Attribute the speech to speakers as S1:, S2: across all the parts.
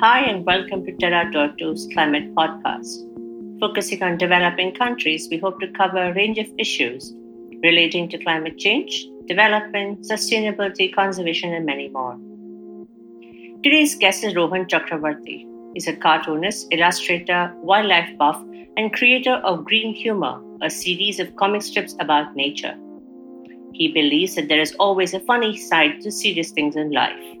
S1: Hi, and welcome to Terra Torto's Climate Podcast. Focusing on developing countries, we hope to cover a range of issues relating to climate change, development, sustainability, conservation, and many more. Today's guest is Rohan Chakravarty. He's a cartoonist, illustrator, wildlife buff, and creator of Green Humor, a series of comic strips about nature. He believes that there is always a funny side to serious things in life.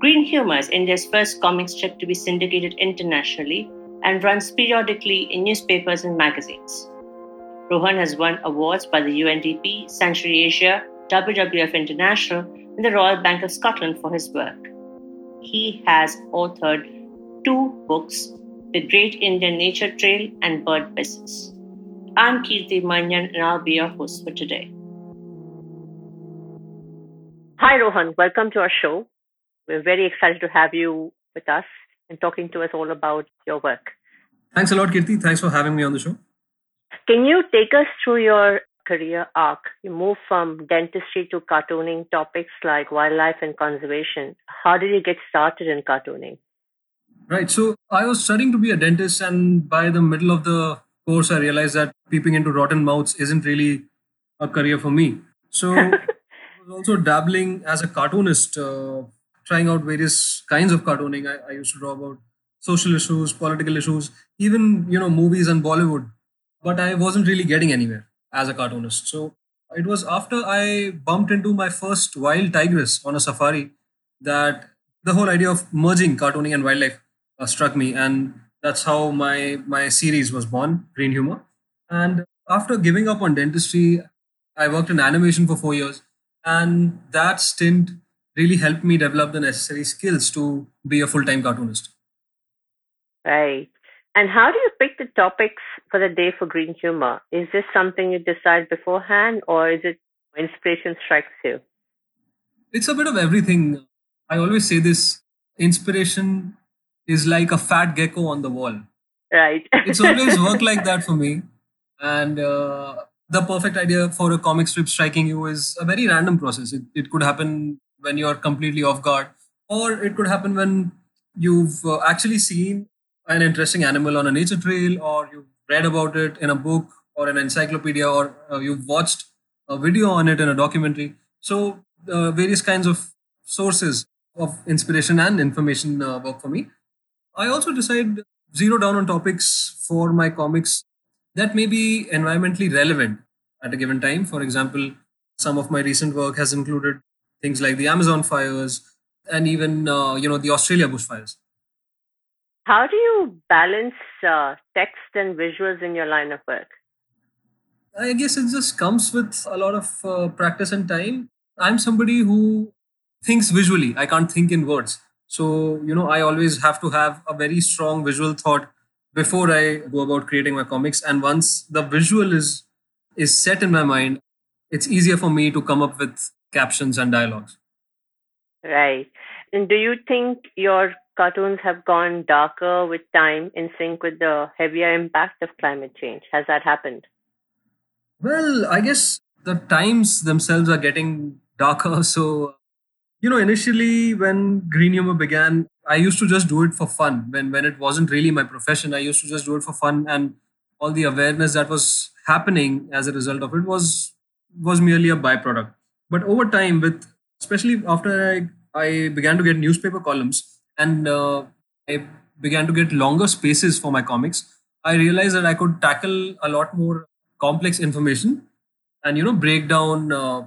S1: Green Humor is India's first comic strip to be syndicated internationally and runs periodically in newspapers and magazines. Rohan has won awards by the UNDP, Sanctuary Asia, WWF International, and the Royal Bank of Scotland for his work. He has authored two books The Great Indian Nature Trail and Bird Business. I'm Kirti Manyan and I'll be your host for today. Hi, Rohan. Welcome to our show. We're very excited to have you with us and talking to us all about your work.
S2: Thanks a lot, Kirti. Thanks for having me on the show.
S1: Can you take us through your career arc? You moved from dentistry to cartooning topics like wildlife and conservation. How did you get started in cartooning?
S2: Right. So I was studying to be a dentist, and by the middle of the course, I realized that peeping into rotten mouths isn't really a career for me. So I was also dabbling as a cartoonist. Uh, trying out various kinds of cartooning. I, I used to draw about social issues, political issues, even you know movies and Bollywood. But I wasn't really getting anywhere as a cartoonist. So it was after I bumped into my first wild tigress on a safari that the whole idea of merging cartooning and wildlife uh, struck me, and that's how my my series was born, Green Humor. And after giving up on dentistry, I worked in animation for four years, and that stint really helped me develop the necessary skills to be a full-time cartoonist.
S1: Right. And how do you pick the topics for the day for green humor? Is this something you decide beforehand or is it inspiration strikes you?
S2: It's a bit of everything. I always say this inspiration is like a fat gecko on the wall.
S1: Right.
S2: it's always worked like that for me. And uh, the perfect idea for a comic strip striking you is a very random process. It, it could happen when you're completely off guard, or it could happen when you've uh, actually seen an interesting animal on a nature trail, or you've read about it in a book or an encyclopedia, or uh, you've watched a video on it in a documentary. So, uh, various kinds of sources of inspiration and information uh, work for me. I also decide zero down on topics for my comics that may be environmentally relevant at a given time. For example, some of my recent work has included things like the Amazon fires and even uh, you know the Australia bushfires.
S1: How do you balance uh, text and visuals in your line of work?
S2: I guess it just comes with a lot of uh, practice and time. I'm somebody who thinks visually. I can't think in words. So, you know, I always have to have a very strong visual thought before I go about creating my comics. And once the visual is is set in my mind, it's easier for me to come up with captions and dialogues.
S1: Right. And do you think your cartoons have gone darker with time in sync with the heavier impact of climate change? Has that happened?
S2: Well, I guess the times themselves are getting darker. So, you know, initially when Green Humor began, I used to just do it for fun. When when it wasn't really my profession, I used to just do it for fun, and all the awareness that was happening as a result of it was was merely a byproduct. But over time, with especially after I, I began to get newspaper columns and uh, I began to get longer spaces for my comics, I realized that I could tackle a lot more complex information and you know break down uh,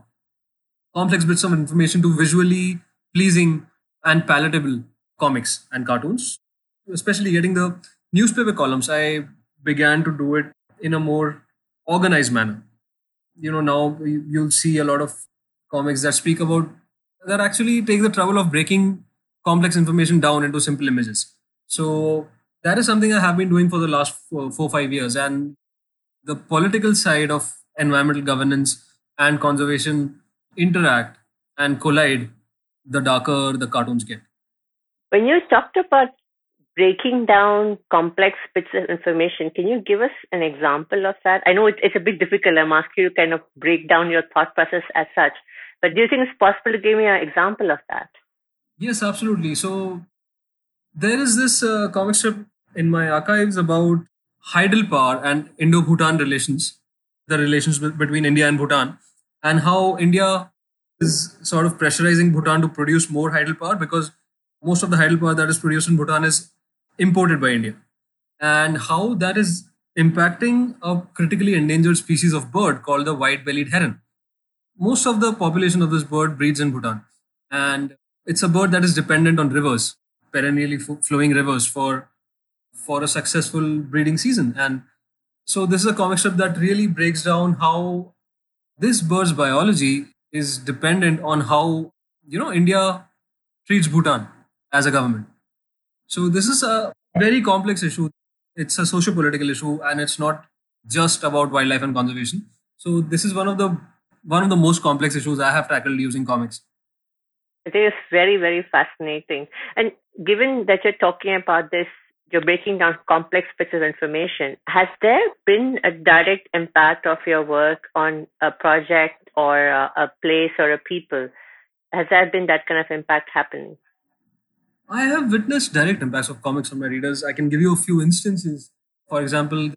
S2: complex bits of information to visually pleasing and palatable comics and cartoons. Especially getting the newspaper columns, I began to do it in a more organized manner. You know, now you'll see a lot of comics that speak about that actually take the trouble of breaking complex information down into simple images. So that is something I have been doing for the last four, five years. And the political side of environmental governance and conservation interact and collide the darker the cartoons get.
S1: When you talked about breaking down complex bits of information, can you give us an example of that? I know it's a bit difficult. I'm asking you to kind of break down your thought process as such. But do you think it's possible to give me an example of that?
S2: Yes, absolutely. So, there is this uh, comic strip in my archives about hydropower and Indo-Bhutan relations, the relations between India and Bhutan, and how India is sort of pressurizing Bhutan to produce more hydropower because most of the hydropower that is produced in Bhutan is imported by India, and how that is impacting a critically endangered species of bird called the white-bellied heron. Most of the population of this bird breeds in Bhutan, and it's a bird that is dependent on rivers, perennially flowing rivers for for a successful breeding season. And so this is a comic strip that really breaks down how this bird's biology is dependent on how you know India treats Bhutan as a government. So this is a very complex issue. It's a socio-political issue, and it's not just about wildlife and conservation. So this is one of the one of the most complex issues I have tackled using comics.
S1: It is very, very fascinating. And given that you're talking about this you're breaking down complex bits of information. Has there been a direct impact of your work on a project or a, a place or a people? Has there been that kind of impact happening?
S2: I have witnessed direct impacts of comics on my readers. I can give you a few instances. For example,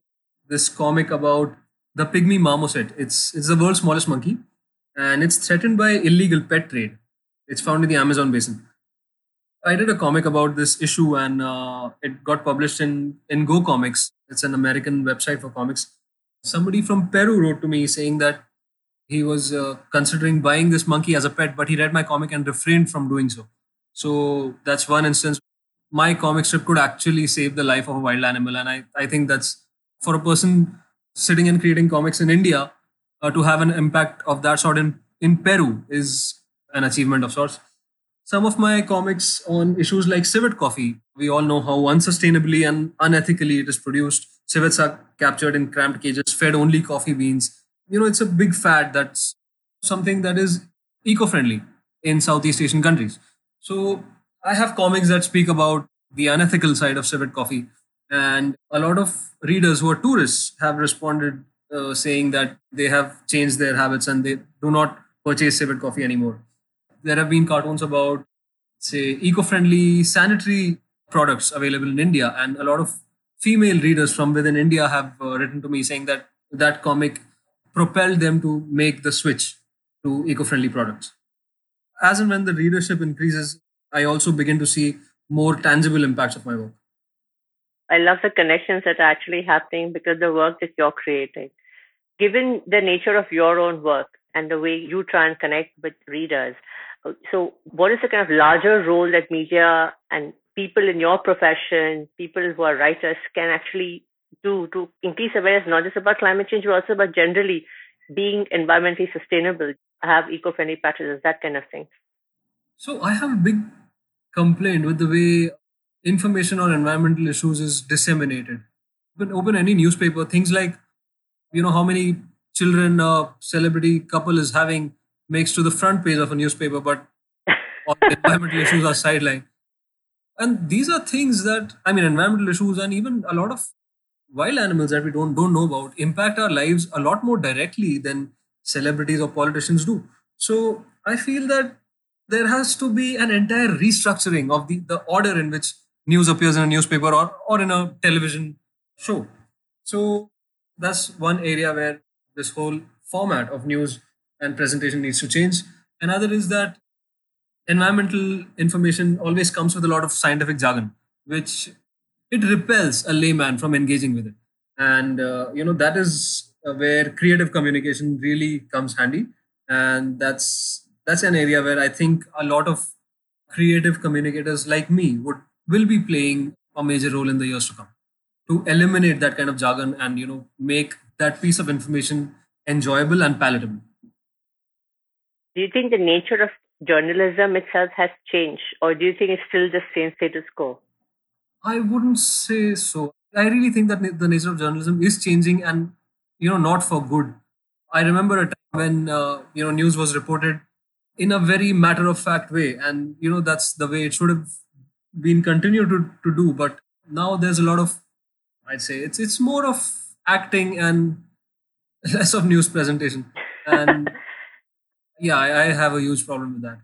S2: this comic about the pygmy marmoset. It's it's the world's smallest monkey, and it's threatened by illegal pet trade. It's found in the Amazon basin. I did a comic about this issue, and uh, it got published in in Go Comics. It's an American website for comics. Somebody from Peru wrote to me saying that he was uh, considering buying this monkey as a pet, but he read my comic and refrained from doing so. So that's one instance. My comic strip could actually save the life of a wild animal, and I, I think that's for a person sitting and creating comics in India uh, to have an impact of that sort in, in Peru is an achievement of sorts some of my comics on issues like civet coffee. We all know how unsustainably and unethically it is produced. Civets are captured in cramped cages, fed only coffee beans. You know, it's a big fad that's something that is eco friendly in Southeast Asian countries. So I have comics that speak about the unethical side of civet coffee. And a lot of readers who are tourists have responded uh, saying that they have changed their habits and they do not purchase civet coffee anymore there have been cartoons about, say, eco-friendly sanitary products available in India, and a lot of female readers from within India have uh, written to me saying that that comic propelled them to make the switch to eco-friendly products. As and when the readership increases, I also begin to see more tangible impacts of my work.
S1: I love the connections that are actually happening because the work that you're creating. Given the nature of your own work and the way you try and connect with readers, so, what is the kind of larger role that media and people in your profession, people who are writers, can actually do to increase awareness not just about climate change, but also about generally being environmentally sustainable, have eco-friendly practices, that kind of thing?
S2: So, I have a big complaint with the way information on environmental issues is disseminated. Open, open any newspaper, things like, you know, how many children a celebrity couple is having makes to the front page of a newspaper, but all environmental issues are sidelined. And these are things that I mean, environmental issues and even a lot of wild animals that we don't don't know about impact our lives a lot more directly than celebrities or politicians do. So I feel that there has to be an entire restructuring of the, the order in which news appears in a newspaper or, or in a television show. So that's one area where this whole format of news and presentation needs to change. Another is that environmental information always comes with a lot of scientific jargon, which it repels a layman from engaging with it. And uh, you know that is where creative communication really comes handy, and that's that's an area where I think a lot of creative communicators like me would will be playing a major role in the years to come to eliminate that kind of jargon and you know make that piece of information enjoyable and palatable
S1: do you think the nature of journalism itself has changed, or do you think it's still the same status quo?
S2: I wouldn't say so. I really think that the nature of journalism is changing, and you know, not for good. I remember a time when uh, you know news was reported in a very matter of fact way, and you know that's the way it should have been continued to, to do. But now there's a lot of, I'd say it's it's more of acting and less of news presentation. And yeah, I, I have a huge problem with that.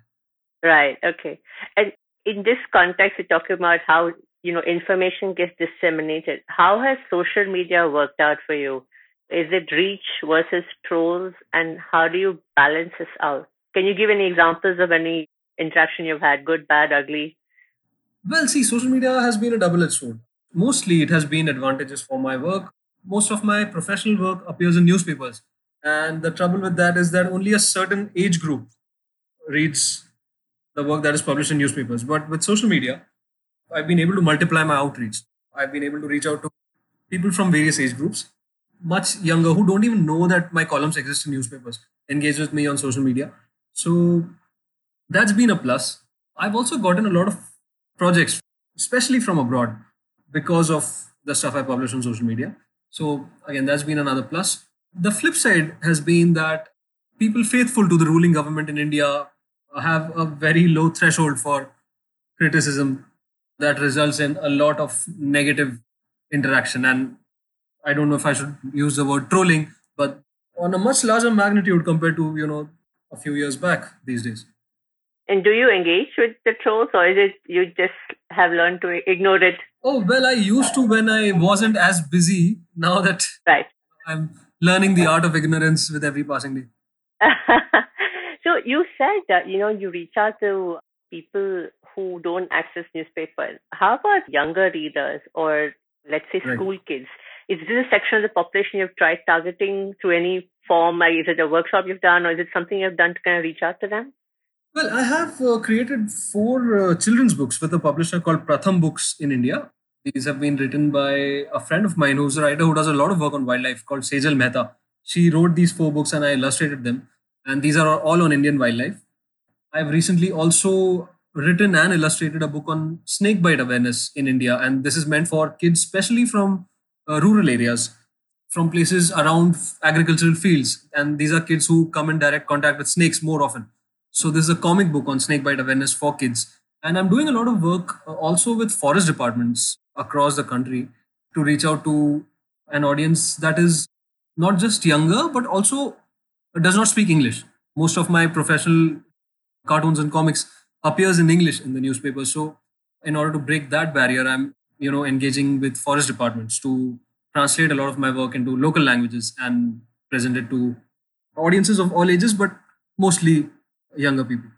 S1: Right. Okay. And In this context, we're talking about how you know information gets disseminated. How has social media worked out for you? Is it reach versus trolls, and how do you balance this out? Can you give any examples of any interaction you've had, good, bad, ugly?
S2: Well, see, social media has been a double edged sword. Mostly it has been advantages for my work. Most of my professional work appears in newspapers. And the trouble with that is that only a certain age group reads the work that is published in newspapers. But with social media, I've been able to multiply my outreach. I've been able to reach out to people from various age groups, much younger, who don't even know that my columns exist in newspapers, engage with me on social media. So that's been a plus. I've also gotten a lot of projects, especially from abroad, because of the stuff I publish on social media. So again, that's been another plus. The flip side has been that people faithful to the ruling government in India have a very low threshold for criticism that results in a lot of negative interaction. And I don't know if I should use the word trolling, but on a much larger magnitude compared to, you know, a few years back these days.
S1: And do you engage with the trolls or is it you just have learned to ignore it?
S2: Oh, well, I used to when I wasn't as busy. Now that
S1: right.
S2: I'm learning the art of ignorance with every passing day.
S1: so you said that, you know, you reach out to people who don't access newspapers. How about younger readers or let's say school right. kids? Is this a section of the population you've tried targeting through any form? Like, is it a workshop you've done or is it something you've done to kind of reach out to them?
S2: Well, I have uh, created four uh, children's books with a publisher called Pratham Books in India. These have been written by a friend of mine who's a writer who does a lot of work on wildlife called Sejal Mehta. She wrote these four books and I illustrated them. And these are all on Indian wildlife. I've recently also written and illustrated a book on snakebite awareness in India. And this is meant for kids, especially from uh, rural areas, from places around agricultural fields. And these are kids who come in direct contact with snakes more often. So this is a comic book on snakebite awareness for kids. And I'm doing a lot of work uh, also with forest departments across the country to reach out to an audience that is not just younger, but also does not speak English. Most of my professional cartoons and comics appears in English in the newspaper. So in order to break that barrier, I'm you know engaging with forest departments to translate a lot of my work into local languages and present it to audiences of all ages, but mostly younger people.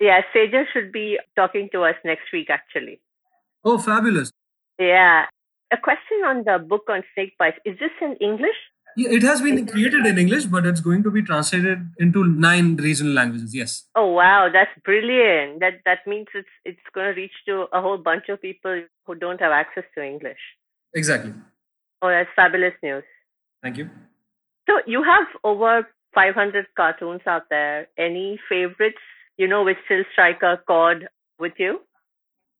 S1: Yeah, Sejal should be talking to us next week, actually.
S2: Oh, fabulous.
S1: Yeah. A question on the book on snake bites. Is this in English?
S2: Yeah, it has been created in English, but it's going to be translated into nine regional languages. Yes.
S1: Oh wow, that's brilliant. That that means it's it's going to reach to a whole bunch of people who don't have access to English.
S2: Exactly.
S1: Oh, that's fabulous news.
S2: Thank you.
S1: So you have over 500 cartoons out there. Any favorites? You know, which still strike a chord with you?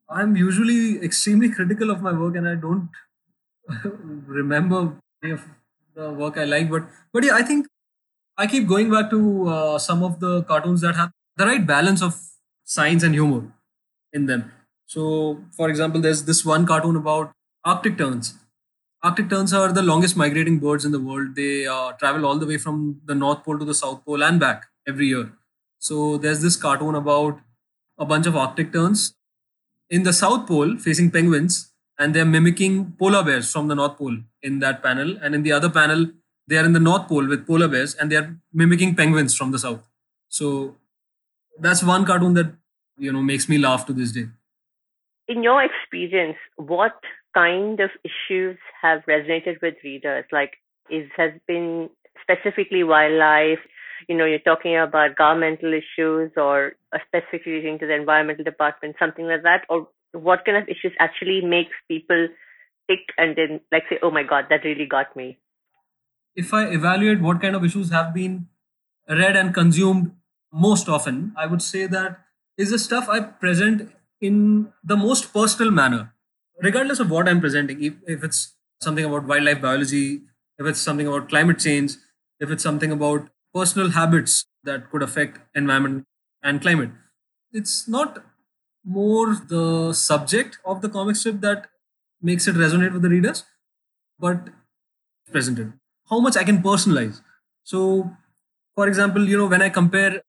S2: I'm usually extremely critical of my work, and I don't remember any of the work I like. But but yeah, I think I keep going back to uh, some of the cartoons that have the right balance of science and humor in them. So, for example, there's this one cartoon about Arctic terns. Arctic terns are the longest migrating birds in the world. They uh, travel all the way from the North Pole to the South Pole and back every year. So, there's this cartoon about a bunch of Arctic terns in the South Pole facing penguins and they're mimicking polar bears from the North Pole in that panel. And in the other panel, they are in the North Pole with polar bears and they're mimicking penguins from the South. So that's one cartoon that, you know, makes me laugh to this day.
S1: In your experience, what kind of issues have resonated with readers? Like, is has been specifically wildlife? You know, you're talking about governmental issues or specifically to the environmental department, something like that, or what kind of issues actually makes people tick and then like say, oh my god, that really got me?
S2: If I evaluate what kind of issues have been read and consumed most often, I would say that is the stuff I present in the most personal manner, regardless of what I'm presenting. If, if it's something about wildlife biology, if it's something about climate change, if it's something about personal habits that could affect environment and climate. It's not more the subject of the comic strip that makes it resonate with the readers, but presented. How much I can personalize. So, for example, you know, when I compare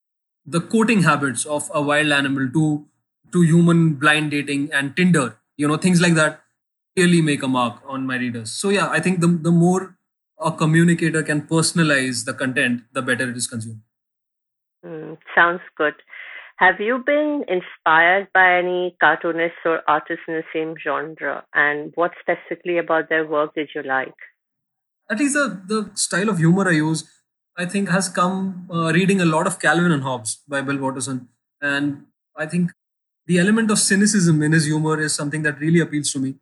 S2: the coating habits of a wild animal to to human blind dating and Tinder. You know, things like that really make a mark on my readers. So yeah, I think the the more a communicator can personalize the content, the better it is consumed.
S1: Mm, sounds good. Have you been inspired by any cartoonists or artists in the same genre? And what specifically about their work did you like?
S2: At least the, the style of humor I use, I think, has come uh, reading a lot of Calvin and Hobbes by Bill Watterson. And I think the element of cynicism in his humor is something that really appeals to me.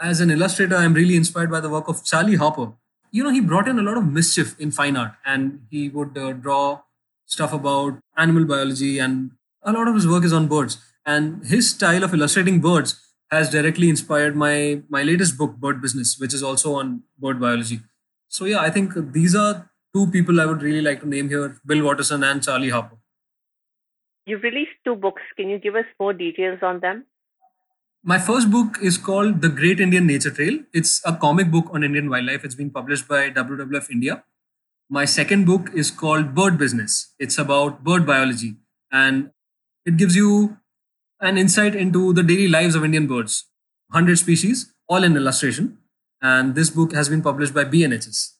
S2: As an illustrator, I'm really inspired by the work of Charlie Harper. You know, he brought in a lot of mischief in fine art and he would uh, draw stuff about animal biology and a lot of his work is on birds and his style of illustrating birds has directly inspired my my latest book bird business which is also on bird biology so yeah i think these are two people i would really like to name here bill watterson and charlie harper
S1: you've released two books can you give us more details on them
S2: my first book is called the great indian nature trail it's a comic book on indian wildlife it's been published by wwf india my second book is called bird business it's about bird biology and it gives you an insight into the daily lives of Indian birds, 100 species, all in illustration. And this book has been published by BNHS.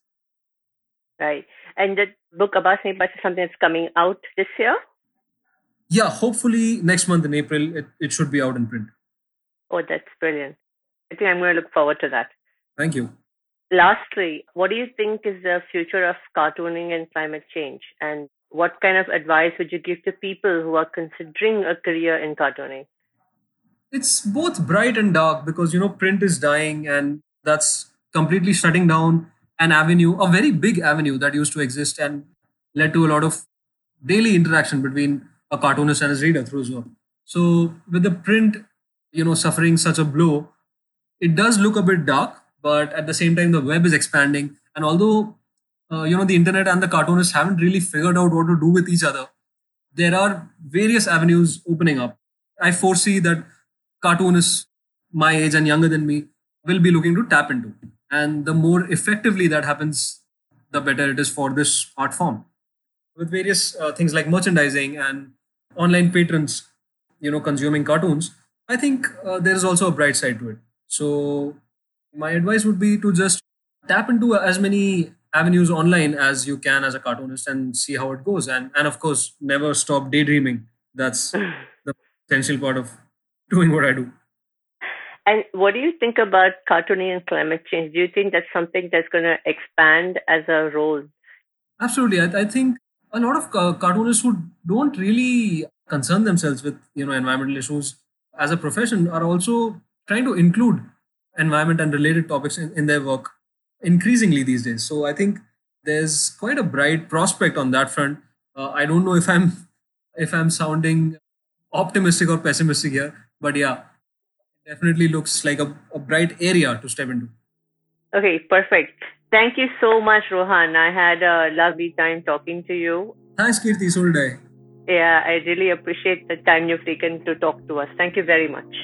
S1: Right. And the book about snake bites is something that's coming out this year?
S2: Yeah, hopefully next month in April, it, it should be out in print.
S1: Oh, that's brilliant. I think I'm going to look forward to that.
S2: Thank you.
S1: Lastly, what do you think is the future of cartooning and climate change? And what kind of advice would you give to people who are considering a career in cartooning?
S2: It's both bright and dark because you know print is dying and that's completely shutting down an avenue, a very big avenue that used to exist and led to a lot of daily interaction between a cartoonist and his reader through work. So with the print, you know, suffering such a blow, it does look a bit dark, but at the same time the web is expanding. And although uh, you know the internet and the cartoonists haven't really figured out what to do with each other there are various avenues opening up i foresee that cartoonists my age and younger than me will be looking to tap into and the more effectively that happens the better it is for this art form with various uh, things like merchandising and online patrons you know consuming cartoons i think uh, there is also a bright side to it. So my advice would be to just tap into as many avenues online as you can as a cartoonist and see how it goes. And and of course never stop daydreaming. That's the essential part of doing what i do.
S1: And what do you think about cartooning and climate change? Do you think that's something that's going to expand as a role?
S2: Absolutely. I, I think a lot of cartoonists who don't really concern themselves with you know environmental issues as a profession are also trying to include environment and related topics in, in their work increasingly these days. So I think there's quite a bright prospect on that front. Uh, I don't know if I'm if I'm sounding optimistic or pessimistic here, but yeah, definitely looks like a, a bright area to step into.
S1: Okay, perfect. Thank you so much, Rohan. I had a lovely time talking to you.
S2: Thanks, Kirti Solday.
S1: Yeah, I really appreciate the time you've taken to talk to us. Thank you very much.